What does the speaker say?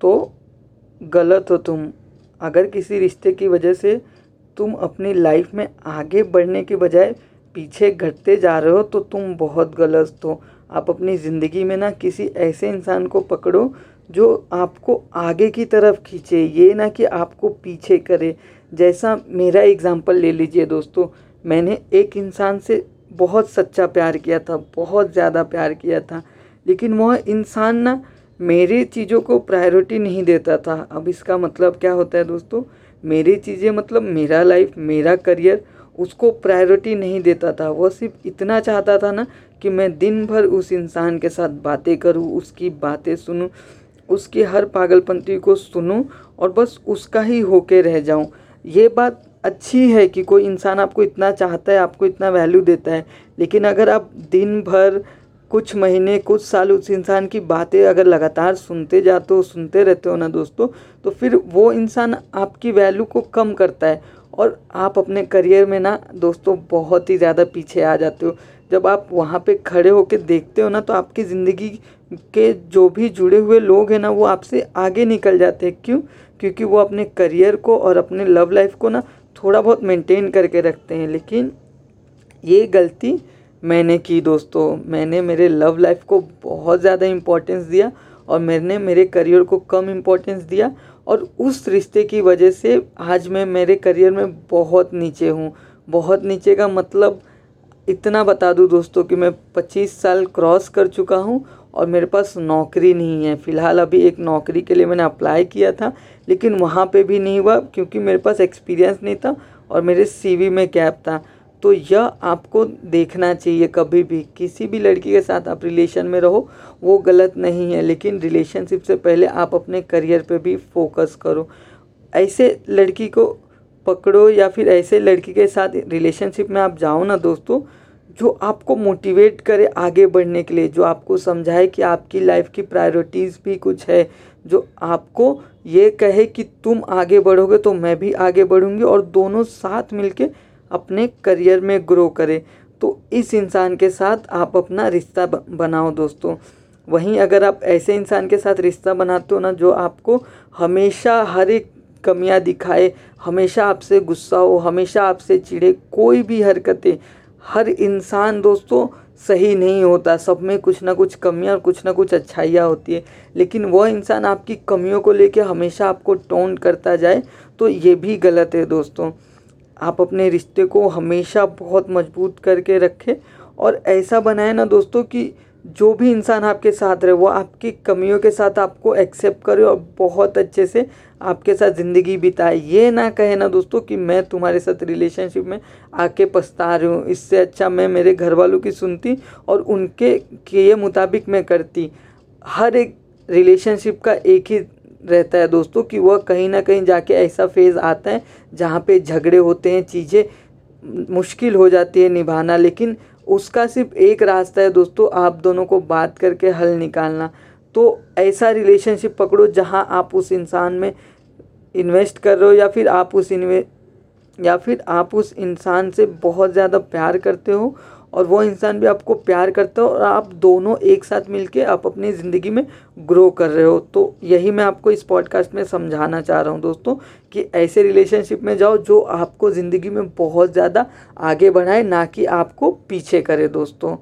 तो गलत हो तुम। अगर किसी रिश्ते की वजह से तुम अपनी लाइफ में आगे बढ़ने के बजाय पीछे घटते जा रहे हो तो तुम बहुत गलत हो। आप अपनी ज़िंदगी में ना किसी ऐसे इंसान को पकड़ो जो आपको आगे की तरफ़ खींचे। ये ना कि आपको पीछे करे। जैसा मेरा एग्ज़ाम्पल ले लीजिए दोस्तों। मैंने एक इंसान से बहुत सच्चा प्यार किया था, बहुत ज़्यादा प्यार किया था। लेकिन वह इंसान ना मेरी चीज़ों को प्रायोरिटी नहीं देता था। अब इसका मतलब क्या होता है दोस्तों? मेरी चीज़ें मतलब मेरा लाइफ मेरा करियर उसको प्रायोरिटी नहीं देता था। वह सिर्फ़ इतना चाहता था ना कि मैं दिन भर उस इंसान के साथ बातें करूँ, उसकी बातें सुनूं, उसकी हर पागलपंती को सुनूं और बस उसका ही होके रह जाऊँ। ये बात अच्छी है कि कोई इंसान आपको इतना चाहता है, आपको इतना वैल्यू देता है, लेकिन अगर आप दिन भर कुछ महीने, कुछ साल उस इंसान की बातें अगर लगातार सुनते जाते हो, सुनते रहते हो ना दोस्तों तो फिर वो इंसान आपकी वैल्यू को कम करता है और आप अपने करियर में ना दोस्तों बहुत ही ज़्यादा पीछे आ जाते हो। जब आप वहाँ पे खड़े होकर देखते हो ना तो आपकी ज़िंदगी के जो भी जुड़े हुए लोग हैं ना, वो आपसे आगे निकल जाते हैं। क्यों? क्योंकि वो अपने करियर को और अपने लव लाइफ को ना थोड़ा बहुत मेंटेन करके रखते हैं। लेकिन ये गलती मैंने की दोस्तों, मैंने मेरे लव लाइफ को बहुत ज़्यादा इम्पोर्टेंस दिया और मैंने मेरे करियर को कम इम्पोर्टेंस दिया और उस रिश्ते की वजह से आज मैं मेरे करियर में बहुत नीचे हूँ। बहुत नीचे का मतलब इतना बता दूँ दोस्तों कि मैं 25 साल क्रॉस कर चुका हूँ और मेरे पास नौकरी नहीं है। फ़िलहाल अभी एक नौकरी के लिए मैंने अप्लाई किया था, लेकिन वहाँ पे भी नहीं हुआ क्योंकि मेरे पास एक्सपीरियंस नहीं था और मेरे सीवी में गैप था। तो यह आपको देखना चाहिए, कभी भी किसी भी लड़की के साथ आप रिलेशन में रहो, वो गलत नहीं है, लेकिन रिलेशनशिप से पहले आप अपने करियर पे भी फोकस करो। ऐसे लड़की को पकड़ो या फिर ऐसे लड़की के साथ रिलेशनशिप में आप जाओ ना दोस्तों, जो आपको मोटिवेट करे आगे बढ़ने के लिए, जो आपको समझाए कि आपकी लाइफ की प्रायोरिटीज़ भी कुछ है, जो आपको ये कहे कि तुम आगे बढ़ोगे तो मैं भी आगे बढ़ूँगी और दोनों साथ मिलके अपने करियर में ग्रो करें। तो इस इंसान के साथ आप अपना रिश्ता बनाओ दोस्तों। वहीं अगर आप ऐसे इंसान के साथ रिश्ता बनाते हो ना, जो आपको हमेशा हर एक कमियाँ दिखाए, हमेशा आपसे गुस्सा हो, हमेशा आपसे चिढ़े, कोई भी हरकतें, हर इंसान दोस्तों सही नहीं होता। सब में कुछ ना कुछ कमियाँ और कुछ ना कुछ अच्छाइयाँ होती है। लेकिन वह इंसान आपकी कमियों को लेकर हमेशा आपको टोन करता जाए तो ये भी गलत है दोस्तों। आप अपने रिश्ते को हमेशा बहुत मज़बूत करके रखें और ऐसा बनाए ना दोस्तों कि जो भी इंसान आपके साथ रहे, वो आपकी कमियों के साथ आपको एक्सेप्ट करे और बहुत अच्छे से आपके साथ ज़िंदगी बिताए। ये ना कहे ना दोस्तों कि मैं तुम्हारे साथ रिलेशनशिप में आके पछता रही हूँ। इससे अच्छा मैं मेरे घर वालों की सुनती और उनके के मुताबिक मैं करती। हर एक रिलेशनशिप का एक ही रहता है दोस्तों कि वह कहीं ना कहीं जाके ऐसा फ़ेज़ आता है जहाँ पे झगड़े होते हैं, चीज़ें मुश्किल हो जाती है निभाना। लेकिन उसका सिर्फ़ एक रास्ता है दोस्तों, आप दोनों को बात करके हल निकालना। तो ऐसा रिलेशनशिप पकड़ो जहाँ आप उस इंसान में इन्वेस्ट कर रहे हो या फिर आप उस इन्वे या फिर आप उस इंसान से बहुत ज़्यादा प्यार करते हो और वो इंसान भी आपको प्यार करता है और आप दोनों एक साथ मिलके आप अपनी ज़िंदगी में ग्रो कर रहे हो। तो यही मैं आपको इस पॉडकास्ट में समझाना चाह रहा हूँ दोस्तों कि ऐसे रिलेशनशिप में जाओ जो आपको ज़िंदगी में बहुत ज़्यादा आगे बढ़ाए, ना कि आपको पीछे करे दोस्तों।